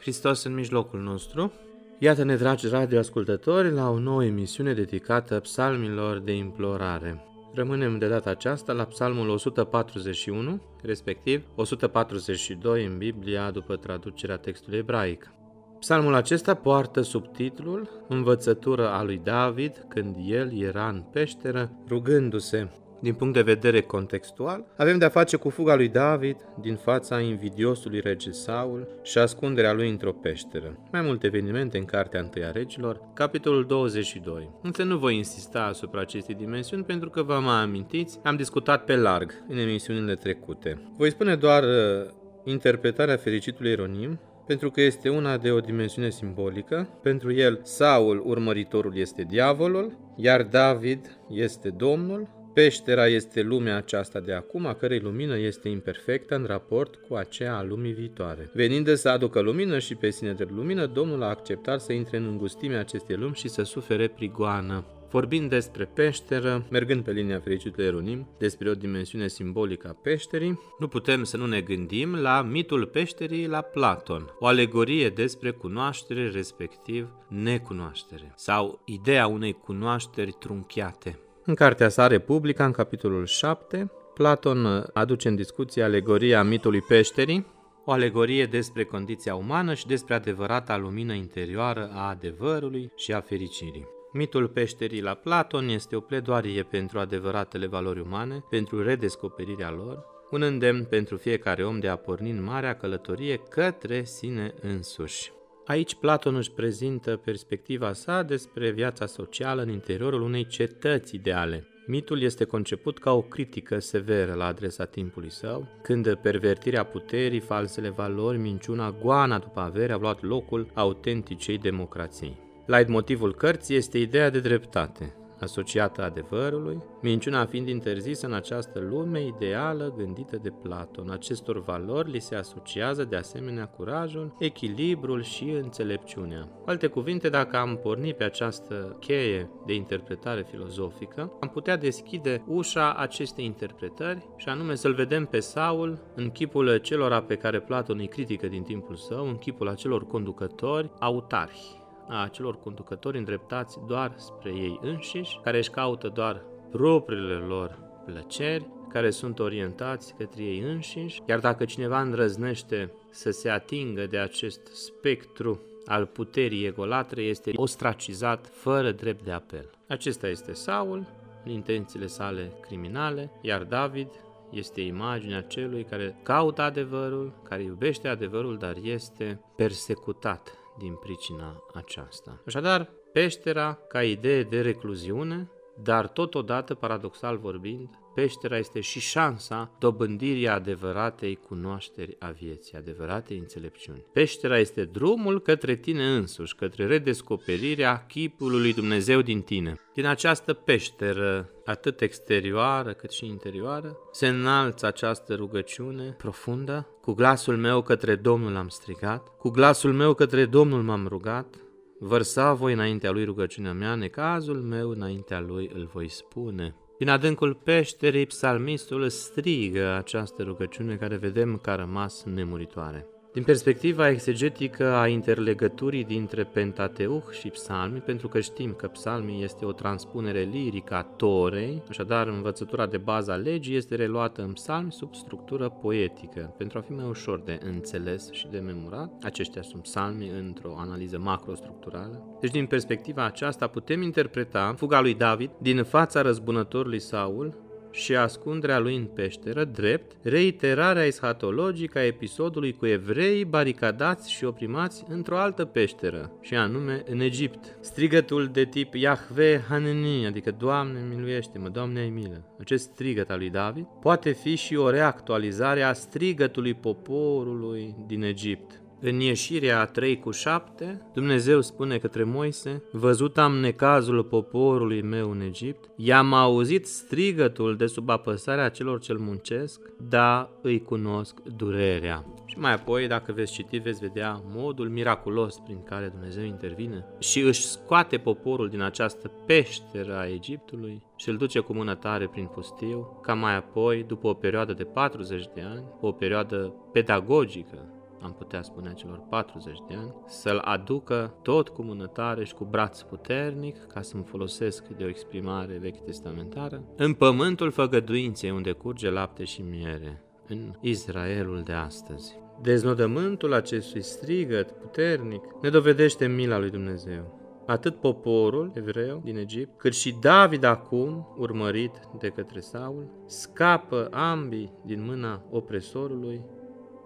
Hristos în mijlocul nostru. Iată-ne, dragi radioascultători, la o nouă emisiune dedicată psalmilor de implorare. Rămânem de data aceasta la psalmul 141, respectiv 142 în Biblia după traducerea textului ebraic. Psalmul acesta poartă subtitlul Învățătură a lui David când el era în peșteră, rugându-se din punct de vedere contextual, avem de-a face cu fuga lui David din fața invidiosului rege Saul și ascunderea lui într-o peșteră. Mai multe evenimente în Cartea Întâia Regilor, capitolul 22. Însă nu voi insista asupra acestei dimensiuni pentru că vă mai amintiți, am discutat pe larg în emisiunile trecute. Voi spune doar uh, interpretarea fericitului Eronim, pentru că este una de o dimensiune simbolică. Pentru el, Saul, urmăritorul, este diavolul, iar David este Domnul, Peștera este lumea aceasta de acum, a cărei lumină este imperfectă în raport cu aceea a lumii viitoare. Venind să aducă lumină și pe sine de lumină, Domnul a acceptat să intre în îngustimea acestei lumi și să sufere prigoană. Vorbind despre peșteră, mergând pe linia fericitului Eronim, despre o dimensiune simbolică a peșterii, nu putem să nu ne gândim la mitul peșterii la Platon, o alegorie despre cunoaștere, respectiv necunoaștere, sau ideea unei cunoașteri trunchiate. În cartea sa Republica, în capitolul 7, Platon aduce în discuție alegoria mitului peșterii, o alegorie despre condiția umană și despre adevărata lumină interioară a adevărului și a fericirii. Mitul peșterii la Platon este o pledoarie pentru adevăratele valori umane, pentru redescoperirea lor, un îndemn pentru fiecare om de a porni în marea călătorie către sine însuși. Aici Platon își prezintă perspectiva sa despre viața socială în interiorul unei cetăți ideale. Mitul este conceput ca o critică severă la adresa timpului său, când pervertirea puterii, falsele valori, minciuna, goana după avere au luat locul autenticei democrații. Light motivul cărții este ideea de dreptate, asociată adevărului, minciuna fiind interzisă în această lume ideală gândită de Platon. Acestor valori li se asociază de asemenea curajul, echilibrul și înțelepciunea. Cu alte cuvinte, dacă am porni pe această cheie de interpretare filozofică, am putea deschide ușa acestei interpretări și anume să-l vedem pe Saul în chipul celora pe care Platon îi critică din timpul său, în chipul acelor conducători autarhi a acelor conducători îndreptați doar spre ei înșiși, care își caută doar propriile lor plăceri, care sunt orientați către ei înșiși, iar dacă cineva îndrăznește să se atingă de acest spectru al puterii egolatre, este ostracizat fără drept de apel. Acesta este Saul, intențiile sale criminale, iar David este imaginea celui care caută adevărul, care iubește adevărul, dar este persecutat din pricina aceasta. Așadar, peștera ca idee de recluziune, dar totodată, paradoxal vorbind, peștera este și șansa dobândirii adevăratei cunoașteri a vieții, adevăratei înțelepciuni. Peștera este drumul către tine însuși, către redescoperirea chipului lui Dumnezeu din tine. Din această peșteră, atât exterioară cât și interioară, se înalță această rugăciune profundă. Cu glasul meu către Domnul am strigat, cu glasul meu către Domnul m-am rugat, Vărsa voi înaintea lui rugăciunea mea, necazul meu înaintea lui îl voi spune. Din adâncul peșterii, psalmistul strigă această rugăciune care vedem că a rămas nemuritoare. Din perspectiva exegetică a interlegăturii dintre Pentateuch și Psalmi, pentru că știm că Psalmii este o transpunere lirică a Torei, așadar învățătura de bază a legii este reluată în Psalmi sub structură poetică, pentru a fi mai ușor de înțeles și de memorat. Aceștia sunt Psalmi într-o analiză macrostructurală. Deci din perspectiva aceasta putem interpreta fuga lui David din fața răzbunătorului Saul și ascunderea lui în peșteră, drept reiterarea eschatologică a episodului cu evreii baricadați și oprimați într-o altă peșteră, și anume în Egipt. Strigătul de tip Yahve Haneni, adică Doamne miluiește-mă, Doamne ai milă, acest strigăt al lui David, poate fi și o reactualizare a strigătului poporului din Egipt. În ieșirea 3 cu 7, Dumnezeu spune către Moise, Văzut am necazul poporului meu în Egipt, i-am auzit strigătul de sub apăsarea celor ce-l muncesc, da, îi cunosc durerea. Și mai apoi, dacă veți citi, veți vedea modul miraculos prin care Dumnezeu intervine și își scoate poporul din această peșteră a Egiptului și îl duce cu mână tare prin pustiu, ca mai apoi, după o perioadă de 40 de ani, o perioadă pedagogică am putea spune celor 40 de ani, să-l aducă tot cu mânătare și cu braț puternic, ca să-mi folosesc de o exprimare vechi testamentară, în pământul făgăduinței unde curge lapte și miere, în Israelul de astăzi. Deznodământul acestui strigăt puternic ne dovedește mila lui Dumnezeu. Atât poporul evreu din Egipt, cât și David acum, urmărit de către Saul, scapă ambii din mâna opresorului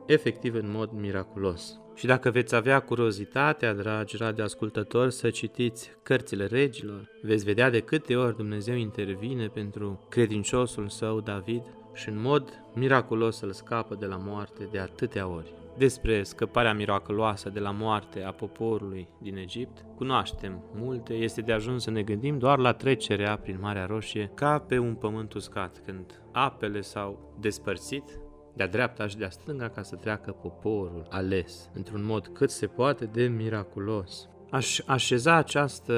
efectiv în mod miraculos. Și dacă veți avea curiozitatea, dragi radioascultători, să citiți cărțile regilor, veți vedea de câte ori Dumnezeu intervine pentru credinciosul său David și în mod miraculos îl scapă de la moarte de atâtea ori. Despre scăparea miraculoasă de la moarte a poporului din Egipt, cunoaștem multe, este de ajuns să ne gândim doar la trecerea prin Marea Roșie ca pe un pământ uscat, când apele s-au despărțit de-a dreapta și de-a stânga ca să treacă poporul ales, într-un mod cât se poate de miraculos. Aș așeza această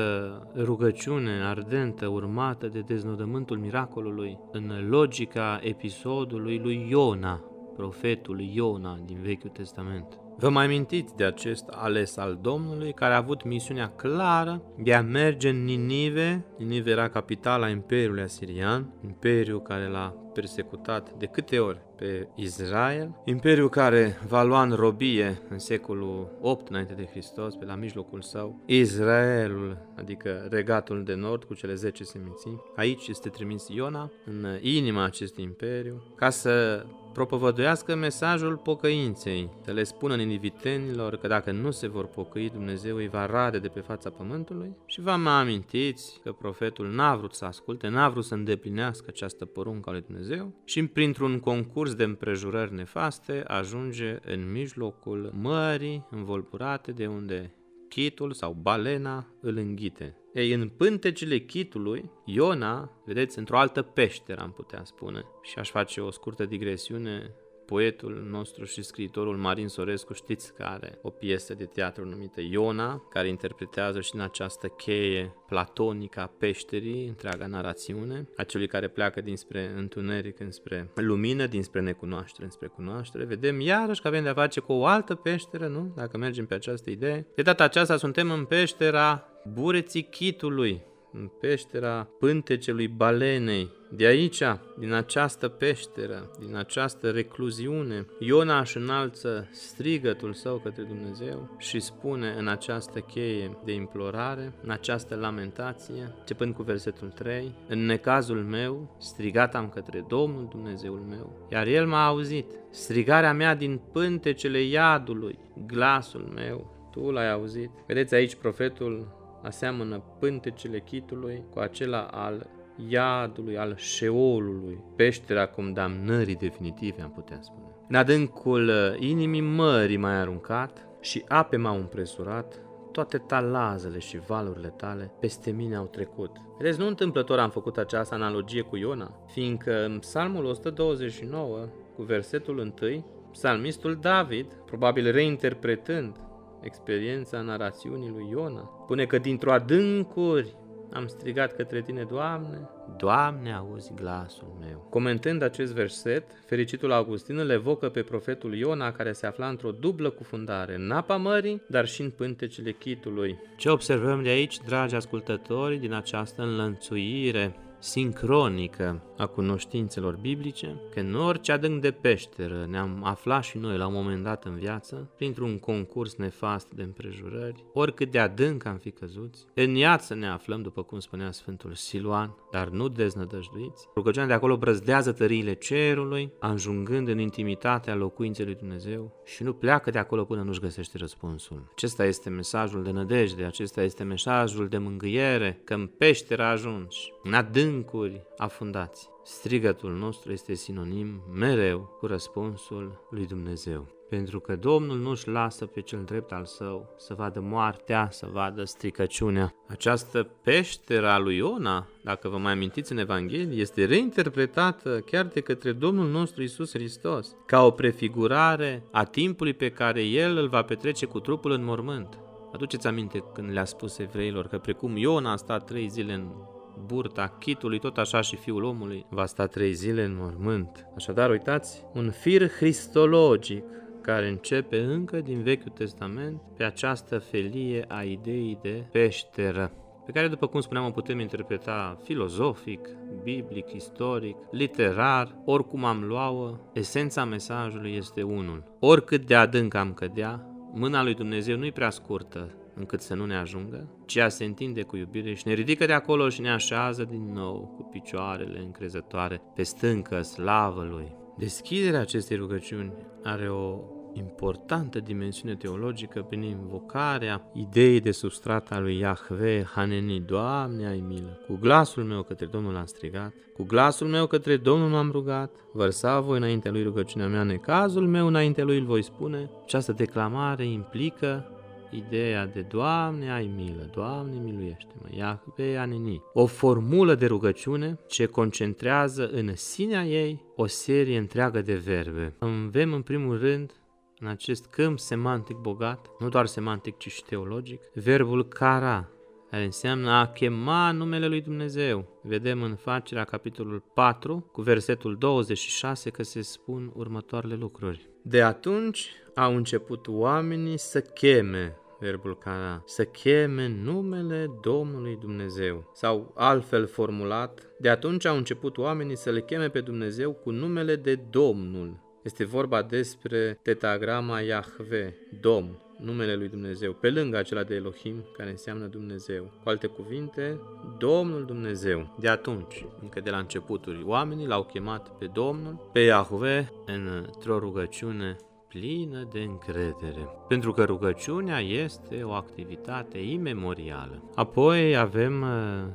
rugăciune ardentă urmată de deznodământul miracolului în logica episodului lui Iona, profetul Iona din Vechiul Testament. Vă mai amintiți de acest ales al Domnului care a avut misiunea clară de a merge în Ninive. Ninive era capitala Imperiului Asirian, imperiul care l-a persecutat de câte ori pe Israel, imperiul care va lua în robie în secolul 8 înainte de Hristos, pe la mijlocul său, Israelul, adică regatul de nord cu cele 10 seminții. Aici este trimis Iona, în inima acestui imperiu, ca să propovăduiască mesajul pocăinței, să le spună ninivitenilor că dacă nu se vor pocăi, Dumnezeu îi va rade de pe fața pământului. Și vă mai amintiți că profetul n-a vrut să asculte, n-a vrut să îndeplinească această poruncă a lui Dumnezeu și printr-un concurs de împrejurări nefaste ajunge în mijlocul mării învolburate de unde chitul sau balena îl înghite. Ei, în pântecele chitului, Iona, vedeți, într-o altă peșteră, am putea spune. Și aș face o scurtă digresiune poetul nostru și scriitorul Marin Sorescu, știți că are o piesă de teatru numită Iona, care interpretează și în această cheie platonică a peșterii întreaga narațiune, a celui care pleacă dinspre întuneric înspre lumină, dinspre necunoaștere înspre cunoaștere. Vedem iarăși că avem de-a face cu o altă peșteră, nu? Dacă mergem pe această idee. De data aceasta suntem în peștera bureții chitului, în peștera pântecelui balenei. De aici, din această peșteră, din această recluziune, Iona își înalță strigătul său către Dumnezeu și spune în această cheie de implorare, în această lamentație, începând cu versetul 3, În necazul meu, strigat am către Domnul Dumnezeul meu, iar El m-a auzit, strigarea mea din pântecele iadului, glasul meu, tu l-ai auzit. Vedeți aici profetul aseamănă pântecele chitului cu acela al iadului, al șeolului, peștera condamnării definitive, am putea spune. În adâncul uh, inimii mării m-ai aruncat și ape m-au împresurat, toate talazele și valurile tale peste mine au trecut. Vedeți, nu întâmplător am făcut această analogie cu Iona, fiindcă în psalmul 129, cu versetul 1, psalmistul David, probabil reinterpretând experiența narațiunii lui Iona. Pune că dintr-o adâncuri am strigat către tine, Doamne, Doamne, auzi glasul meu. Comentând acest verset, fericitul Augustin îl evocă pe profetul Iona care se afla într-o dublă cufundare, în apa mării, dar și în pântecele chitului. Ce observăm de aici, dragi ascultători, din această înlănțuire sincronică a cunoștințelor biblice, că în orice adânc de peșteră ne-am aflat și noi la un moment dat în viață, printr-un concurs nefast de împrejurări, oricât de adânc am fi căzuți, în iață ne aflăm, după cum spunea Sfântul Siluan, dar nu deznădăjduiți. Rugăciunea de acolo brăzdează tăriile cerului, ajungând în intimitatea locuinței lui Dumnezeu și nu pleacă de acolo până nu-și găsește răspunsul. Acesta este mesajul de nădejde, acesta este mesajul de mângâiere, că în peșteră ajungi, în adâncuri afundați. Strigătul nostru este sinonim mereu cu răspunsul lui Dumnezeu pentru că Domnul nu-și lasă pe cel drept al său să vadă moartea, să vadă stricăciunea. Această peșteră a lui Iona, dacă vă mai amintiți în Evanghelie, este reinterpretată chiar de către Domnul nostru Isus Hristos, ca o prefigurare a timpului pe care El îl va petrece cu trupul în mormânt. Aduceți aminte când le-a spus evreilor că precum Iona a stat trei zile în burta chitului, tot așa și fiul omului va sta trei zile în mormânt. Așadar, uitați, un fir cristologic care începe încă din Vechiul Testament pe această felie a ideii de peșteră pe care, după cum spuneam, o putem interpreta filozofic, biblic, istoric, literar, oricum am luat esența mesajului este unul. Oricât de adânc am cădea, mâna lui Dumnezeu nu-i prea scurtă încât să nu ne ajungă, ci ea se întinde cu iubire și ne ridică de acolo și ne așează din nou cu picioarele încrezătoare pe stâncă slavă Lui. Deschiderea acestei rugăciuni are o importantă dimensiune teologică prin invocarea ideii de substrat a lui Iahve, Haneni, Doamne ai milă, cu glasul meu către Domnul am strigat, cu glasul meu către Domnul m-am rugat, vărsa voi înaintea lui rugăciunea mea, necazul meu înaintea lui îl voi spune. Această declamare implică ideea de Doamne ai milă, Doamne miluiește-mă, Iahve Aneni. O formulă de rugăciune ce concentrează în sinea ei o serie întreagă de verbe. Avem în primul rând în acest câmp semantic bogat, nu doar semantic, ci și teologic, verbul cara, care înseamnă a chema numele lui Dumnezeu. Vedem în facerea capitolul 4, cu versetul 26, că se spun următoarele lucruri. De atunci au început oamenii să cheme verbul cara, să cheme numele Domnului Dumnezeu. Sau altfel formulat, de atunci au început oamenii să le cheme pe Dumnezeu cu numele de Domnul. Este vorba despre tetagrama Yahve, Dom, numele lui Dumnezeu, pe lângă acela de Elohim, care înseamnă Dumnezeu. Cu alte cuvinte, Domnul Dumnezeu. De atunci, încă de la începuturi, oamenii l-au chemat pe Domnul, pe Yahve, într-o rugăciune plină de încredere, pentru că rugăciunea este o activitate imemorială. Apoi avem uh,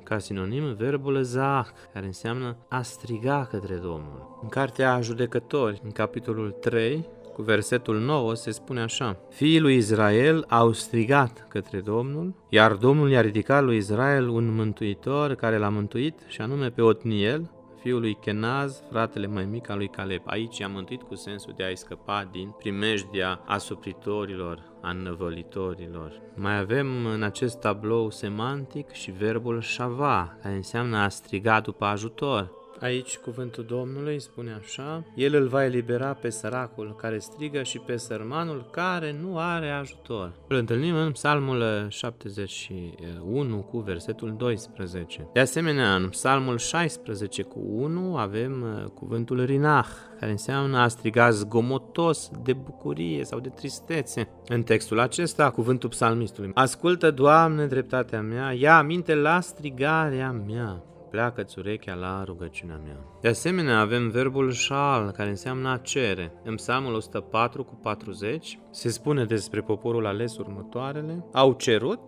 ca sinonim verbul zah, care înseamnă a striga către Domnul. În cartea Judecători, în capitolul 3, cu versetul 9 se spune așa Fiii lui Israel au strigat către Domnul, iar Domnul i-a ridicat lui Israel un mântuitor care l-a mântuit, și anume pe Otniel, fiul lui Kenaz, fratele mai mic al lui Caleb. Aici i-a mântuit cu sensul de a-i scăpa din primejdia asupritorilor, a năvălitorilor. Mai avem în acest tablou semantic și verbul shava, care înseamnă a striga după ajutor. Aici cuvântul Domnului spune așa, El îl va elibera pe săracul care strigă și pe sărmanul care nu are ajutor. Îl întâlnim în Psalmul 71 cu versetul 12. De asemenea, în Psalmul 16 cu 1 avem uh, cuvântul rinah, care înseamnă a striga zgomotos de bucurie sau de tristețe. În textul acesta, cuvântul psalmistului, Ascultă, Doamne, dreptatea mea, ia aminte la strigarea mea pleacă-ți urechea la rugăciunea mea. De asemenea, avem verbul șal, care înseamnă a cere. În psalmul 104 cu 40 se spune despre poporul ales următoarele, au cerut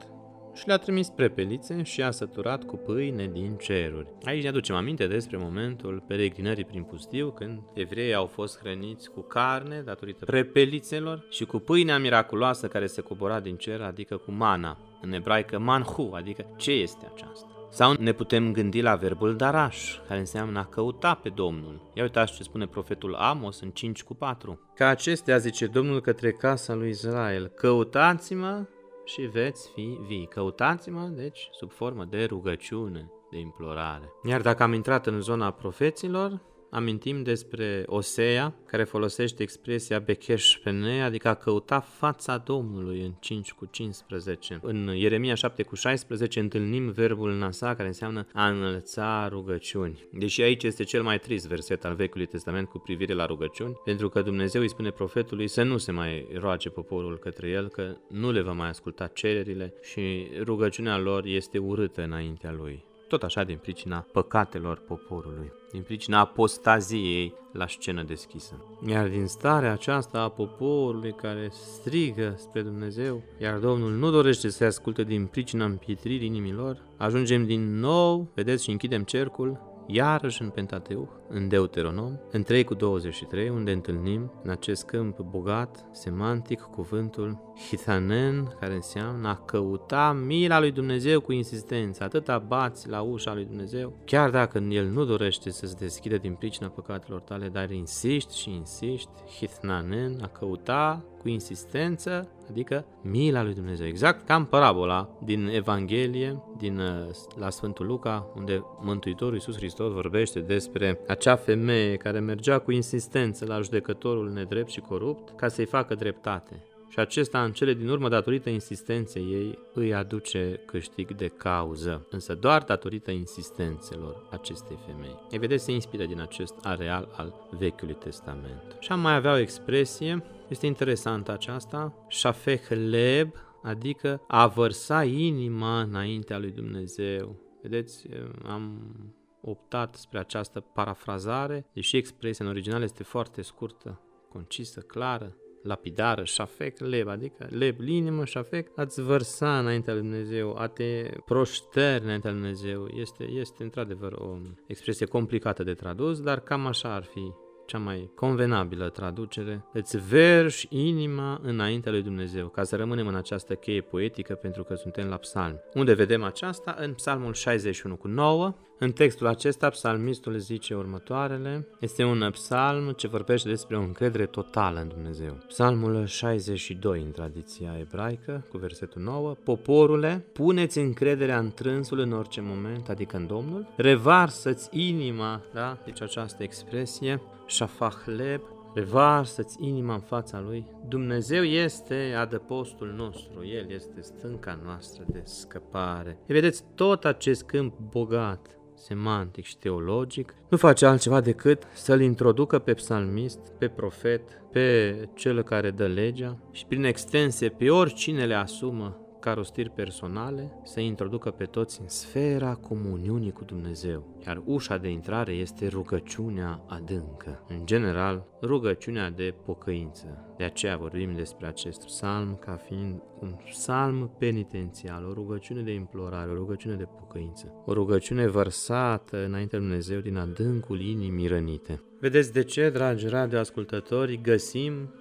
și le-a trimis prepelițe și a săturat cu pâine din ceruri. Aici ne aducem aminte despre momentul peregrinării prin pustiu, când evreii au fost hrăniți cu carne datorită prepelițelor și cu pâinea miraculoasă care se cobora din cer, adică cu mana, în ebraică manhu, adică ce este aceasta. Sau ne putem gândi la verbul daraș, care înseamnă a căuta pe Domnul. Ia uitați ce spune profetul Amos în 5 cu 4. Ca acestea, zice Domnul către casa lui Israel, căutați-mă și veți fi vii. Căutați-mă, deci, sub formă de rugăciune, de implorare. Iar dacă am intrat în zona profeților, amintim despre Osea, care folosește expresia Bekesh Pene, adică a căuta fața Domnului în 5 cu 15. În Ieremia 7 cu 16 întâlnim verbul nasa, care înseamnă a înălța rugăciuni. Deși aici este cel mai trist verset al Vechiului Testament cu privire la rugăciuni, pentru că Dumnezeu îi spune profetului să nu se mai roage poporul către el, că nu le va mai asculta cererile și rugăciunea lor este urâtă înaintea lui tot așa din pricina păcatelor poporului, din pricina apostaziei la scenă deschisă. Iar din starea aceasta a poporului care strigă spre Dumnezeu, iar Domnul nu dorește să se asculte din pricina împietririi inimilor, ajungem din nou, vedeți și închidem cercul, iarăși în Pentateuch, în Deuteronom, în 3 cu 23, unde întâlnim în acest câmp bogat, semantic, cuvântul hithanen, care înseamnă a căuta mila lui Dumnezeu cu insistență, atâta bați la ușa lui Dumnezeu, chiar dacă El nu dorește să-ți deschidă din pricina păcatelor tale, dar insisti și insisti, hithanen, a căuta cu insistență, adică mila lui Dumnezeu. Exact ca în parabola din Evanghelie, din, uh, la Sfântul Luca, unde Mântuitorul Iisus Hristos vorbește despre acea femeie care mergea cu insistență la judecătorul nedrept și corupt ca să-i facă dreptate. Și acesta, în cele din urmă, datorită insistenței ei, îi aduce câștig de cauză, însă doar datorită insistențelor acestei femei. Ei vedeți, se inspiră din acest areal al Vechiului Testament. Și am mai avea o expresie, este interesantă aceasta, shafech leb, adică a vărsa inima înaintea lui Dumnezeu. Vedeți, am optat spre această parafrazare, deși expresia în original este foarte scurtă, concisă, clară, lapidară, șafec, leb, adică leb, inimă, șafec, ați vărsa înaintea lui Dumnezeu, a te proșteri înaintea lui Dumnezeu. Este, este într-adevăr o expresie complicată de tradus, dar cam așa ar fi cea mai convenabilă traducere, îți verși inima înaintea lui Dumnezeu, ca să rămânem în această cheie poetică pentru că suntem la psalm. Unde vedem aceasta? În psalmul 61 cu 9. În textul acesta, psalmistul zice următoarele. Este un psalm ce vorbește despre o încredere totală în Dumnezeu. Psalmul 62 în tradiția ebraică, cu versetul 9. Poporule, puneți încrederea în trânsul în orice moment, adică în Domnul. Revarsă-ți inima, da? Deci această expresie, Shafahleb, revarsă-ți inima în fața Lui. Dumnezeu este adăpostul nostru, El este stânca noastră de scăpare. E vedeți, tot acest câmp bogat, semantic și teologic, nu face altceva decât să-l introducă pe psalmist, pe profet, pe cel care dă legea și prin extensie pe oricine le asumă ca rostiri personale, să introducă pe toți în sfera comuniunii cu Dumnezeu, iar ușa de intrare este rugăciunea adâncă, în general rugăciunea de pocăință. De aceea vorbim despre acest psalm ca fiind un psalm penitențial, o rugăciune de implorare, o rugăciune de pocăință, o rugăciune vărsată înaintea lui Dumnezeu din adâncul inimii rănite. Vedeți de ce, dragi radioascultători, găsim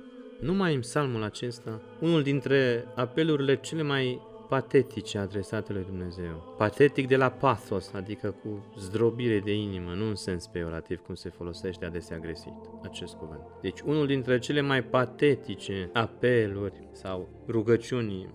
numai în psalmul acesta, unul dintre apelurile cele mai patetice adresate lui Dumnezeu. Patetic de la pathos, adică cu zdrobire de inimă, nu în sens peorativ, cum se folosește adesea gresit acest cuvânt. Deci unul dintre cele mai patetice apeluri sau rugăciuni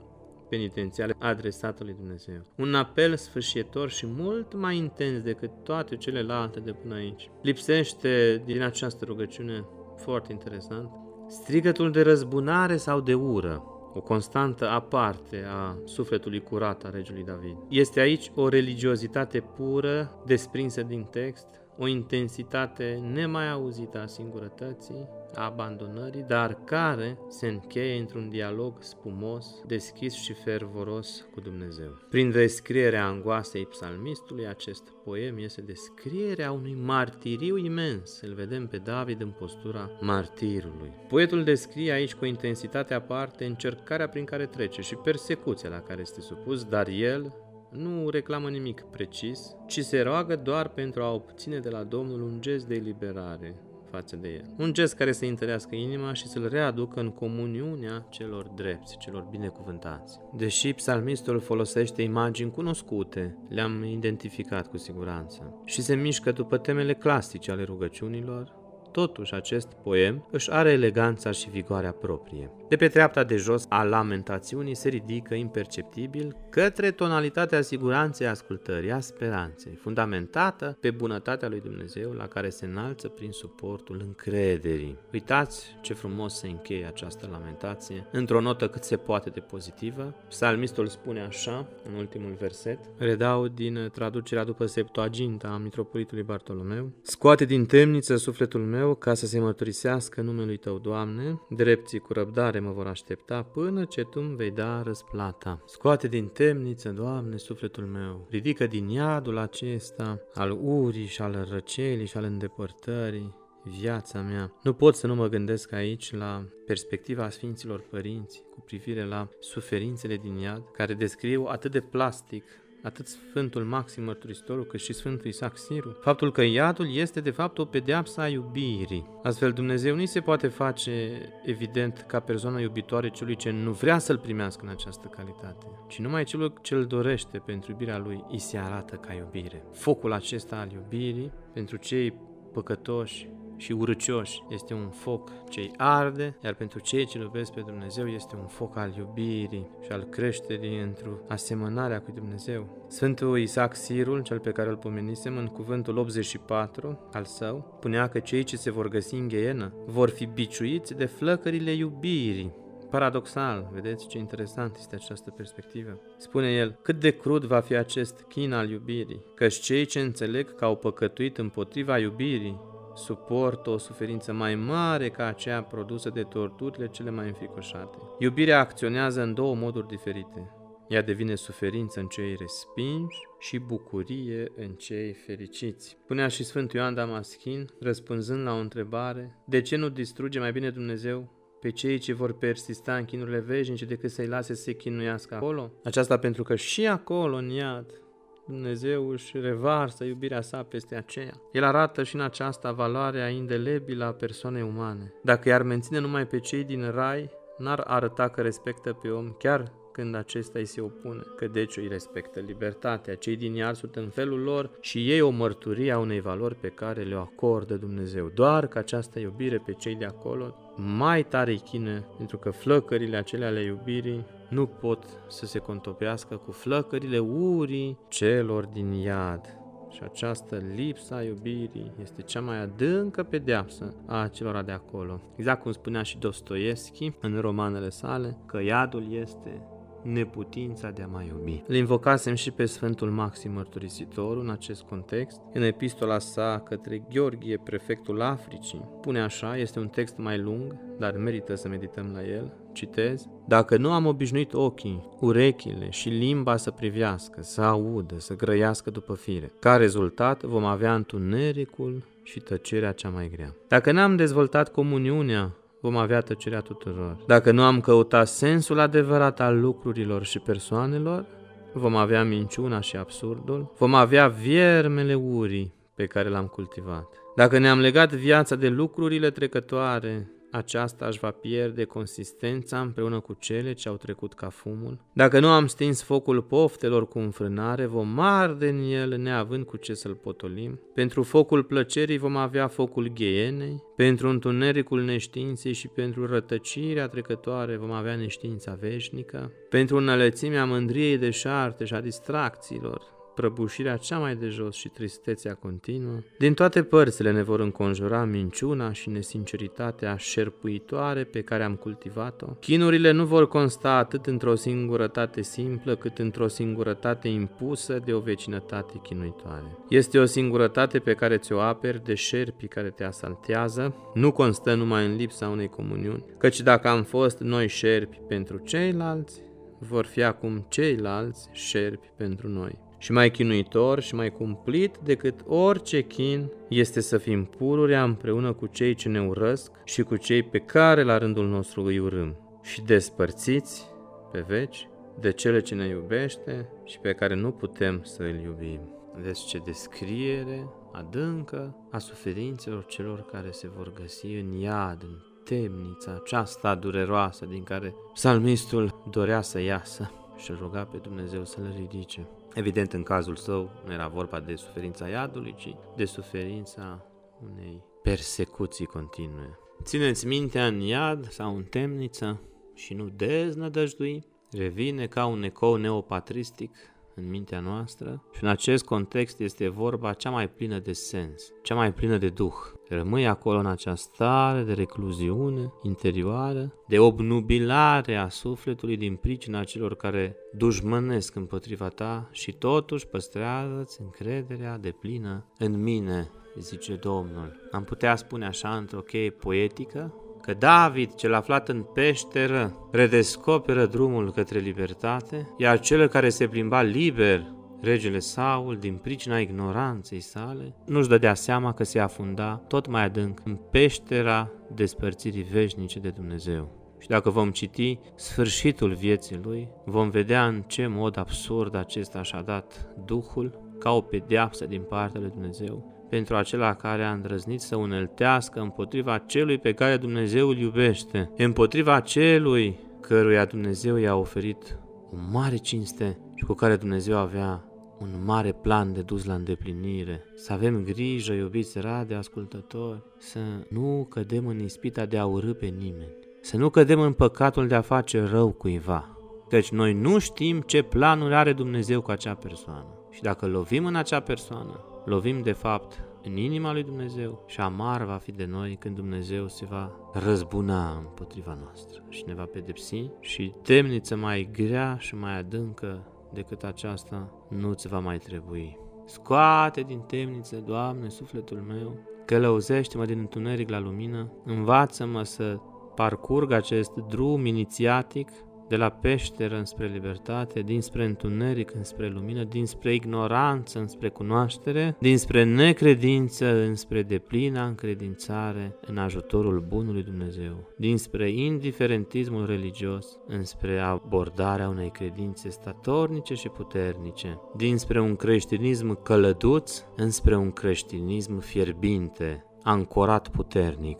penitențiale adresate lui Dumnezeu. Un apel sfârșitor și mult mai intens decât toate celelalte de până aici. Lipsește din această rugăciune, foarte interesant, Strigătul de răzbunare sau de ură, o constantă aparte a sufletului curat a regelui David. Este aici o religiozitate pură, desprinsă din text, o intensitate nemai auzită a singurătății, a abandonării, dar care se încheie într-un dialog spumos, deschis și fervoros cu Dumnezeu. Prin descrierea angoasei psalmistului, acest poem este descrierea unui martiriu imens. Îl vedem pe David în postura martirului. Poetul descrie aici cu intensitate aparte încercarea prin care trece și persecuția la care este supus, dar el, nu reclamă nimic precis, ci se roagă doar pentru a obține de la Domnul un gest de eliberare față de el. Un gest care să întărească inima și să-l readucă în comuniunea celor drepți, celor binecuvântați. Deși psalmistul folosește imagini cunoscute, le-am identificat cu siguranță, și se mișcă după temele clasice ale rugăciunilor, totuși acest poem își are eleganța și vigoarea proprie. De pe treapta de jos a lamentațiunii se ridică imperceptibil către tonalitatea siguranței ascultării, a speranței, fundamentată pe bunătatea lui Dumnezeu la care se înalță prin suportul încrederii. Uitați ce frumos se încheie această lamentație într-o notă cât se poate de pozitivă. Psalmistul spune așa, în ultimul verset, redau din traducerea după Septuaginta a Mitropolitului Bartolomeu, Scoate din temniță sufletul meu ca să se mărturisească numelui Tău, Doamne, drepții cu răbdare mă vor aștepta până ce Tu îmi vei da răsplata. Scoate din temniță, Doamne, sufletul meu, ridică din iadul acesta al urii și al răcelii și al îndepărtării, viața mea. Nu pot să nu mă gândesc aici la perspectiva Sfinților Părinți cu privire la suferințele din iad, care descriu atât de plastic atât Sfântul Maxim Mărturisitorul cât și Sfântul Isaac Siru, faptul că iadul este de fapt o pedeapsă a iubirii. Astfel Dumnezeu nu se poate face evident ca persoană iubitoare celui ce nu vrea să-L primească în această calitate, ci numai celui ce îl dorește pentru iubirea Lui îi se arată ca iubire. Focul acesta al iubirii pentru cei păcătoși și urăcioși este un foc ce îi arde, iar pentru cei ce iubesc pe Dumnezeu este un foc al iubirii și al creșterii într-o asemănarea cu Dumnezeu. Sfântul Isaac Sirul, cel pe care îl pomenisem în cuvântul 84 al său, punea că cei ce se vor găsi în gheienă vor fi biciuiți de flăcările iubirii. Paradoxal, vedeți ce interesant este această perspectivă. Spune el, cât de crud va fi acest chin al iubirii, căci cei ce înțeleg că au păcătuit împotriva iubirii suportă o suferință mai mare ca aceea produsă de torturile cele mai înfricoșate. Iubirea acționează în două moduri diferite. Ea devine suferință în cei respinși și bucurie în cei fericiți. Punea și Sfântul Ioan Damaschin, răspunzând la o întrebare, de ce nu distruge mai bine Dumnezeu pe cei ce vor persista în chinurile veșnice decât să-i lase să se chinuiască acolo? Aceasta pentru că și acolo, în iad, Dumnezeu își revarsă iubirea sa peste aceea. El arată și în aceasta valoarea indelebilă a persoanei umane. Dacă i-ar menține numai pe cei din rai, n-ar arăta că respectă pe om chiar când acesta îi se opune, că deci îi respectă libertatea. Cei din iar sunt în felul lor și ei o mărturie a unei valori pe care le acordă Dumnezeu. Doar că această iubire pe cei de acolo mai tare îi chine, pentru că flăcările acelea ale iubirii nu pot să se contopească cu flăcările urii celor din iad. Și această lipsa a iubirii este cea mai adâncă pedeapsă a celor de acolo. Exact cum spunea și Dostoevski în romanele sale, că iadul este neputința de a mai iubi. Îl invocasem și pe Sfântul Maxim Mărturisitorul în acest context. În epistola sa către Gheorghe, prefectul Africii, pune așa, este un text mai lung, dar merită să medităm la el. Citez, Dacă nu am obișnuit ochii, urechile și limba să privească, să audă, să grăiască după fire, ca rezultat vom avea întunericul și tăcerea cea mai grea. Dacă n-am dezvoltat comuniunea vom avea tăcerea tuturor. Dacă nu am căutat sensul adevărat al lucrurilor și persoanelor, vom avea minciuna și absurdul, vom avea viermele urii pe care l-am cultivat. Dacă ne-am legat viața de lucrurile trecătoare, aceasta își va pierde consistența împreună cu cele ce au trecut ca fumul. Dacă nu am stins focul poftelor cu înfrânare, vom arde în el neavând cu ce să-l potolim. Pentru focul plăcerii vom avea focul gheienei, pentru întunericul neștiinței și pentru rătăcirea trecătoare vom avea neștiința veșnică, pentru înălățimea mândriei de șarteș și a distracțiilor prăbușirea cea mai de jos și tristețea continuă, din toate părțile ne vor înconjura minciuna și nesinceritatea șerpuitoare pe care am cultivat-o. Chinurile nu vor consta atât într-o singurătate simplă, cât într-o singurătate impusă de o vecinătate chinuitoare. Este o singurătate pe care ți-o aperi de șerpii care te asaltează, nu constă numai în lipsa unei comuniuni, căci dacă am fost noi șerpi pentru ceilalți, vor fi acum ceilalți șerpi pentru noi și mai chinuitor și mai cumplit decât orice chin este să fim pururea împreună cu cei ce ne urăsc și cu cei pe care la rândul nostru îi urâm și despărțiți pe veci de cele ce ne iubește și pe care nu putem să îl iubim. Vedeți ce descriere adâncă a suferințelor celor care se vor găsi în iad, în temnița aceasta dureroasă din care psalmistul dorea să iasă și ruga pe Dumnezeu să le ridice. Evident, în cazul său nu era vorba de suferința iadului, ci de suferința unei persecuții continue. Țineți mintea în iad sau în temniță și nu deznădăjdui, revine ca un ecou neopatristic în mintea noastră și în acest context este vorba cea mai plină de sens, cea mai plină de duh. Rămâi acolo în această stare de recluziune interioară, de obnubilare a sufletului din pricina celor care dușmănesc împotriva ta și totuși păstrează-ți încrederea de plină în mine, zice Domnul. Am putea spune așa într-o cheie poetică, că David, cel aflat în peșteră, redescoperă drumul către libertate, iar cel care se plimba liber, regele Saul, din pricina ignoranței sale, nu-și dădea seama că se afunda tot mai adânc în peștera despărțirii veșnice de Dumnezeu. Și dacă vom citi sfârșitul vieții lui, vom vedea în ce mod absurd acesta și-a dat Duhul ca o pedeapsă din partea lui Dumnezeu pentru acela care a îndrăznit să uneltească împotriva celui pe care Dumnezeu îl iubește, împotriva celui căruia Dumnezeu i-a oferit o mare cinste și cu care Dumnezeu avea un mare plan de dus la îndeplinire. Să avem grijă, iubiți rade ascultători, să nu cădem în ispita de a urâ pe nimeni, să nu cădem în păcatul de a face rău cuiva, căci noi nu știm ce planuri are Dumnezeu cu acea persoană. Și dacă lovim în acea persoană, lovim de fapt în inima lui Dumnezeu și amar va fi de noi când Dumnezeu se va răzbuna împotriva noastră și ne va pedepsi și temniță mai grea și mai adâncă decât aceasta nu ți va mai trebui. Scoate din temniță, Doamne, sufletul meu, călăuzește-mă din întuneric la lumină, învață-mă să parcurg acest drum inițiatic de la peșteră înspre libertate, dinspre întuneric înspre lumină, dinspre ignoranță înspre cunoaștere, dinspre necredință înspre deplina încredințare în ajutorul bunului Dumnezeu, dinspre indiferentismul religios înspre abordarea unei credințe statornice și puternice, dinspre un creștinism călăduț înspre un creștinism fierbinte, ancorat puternic.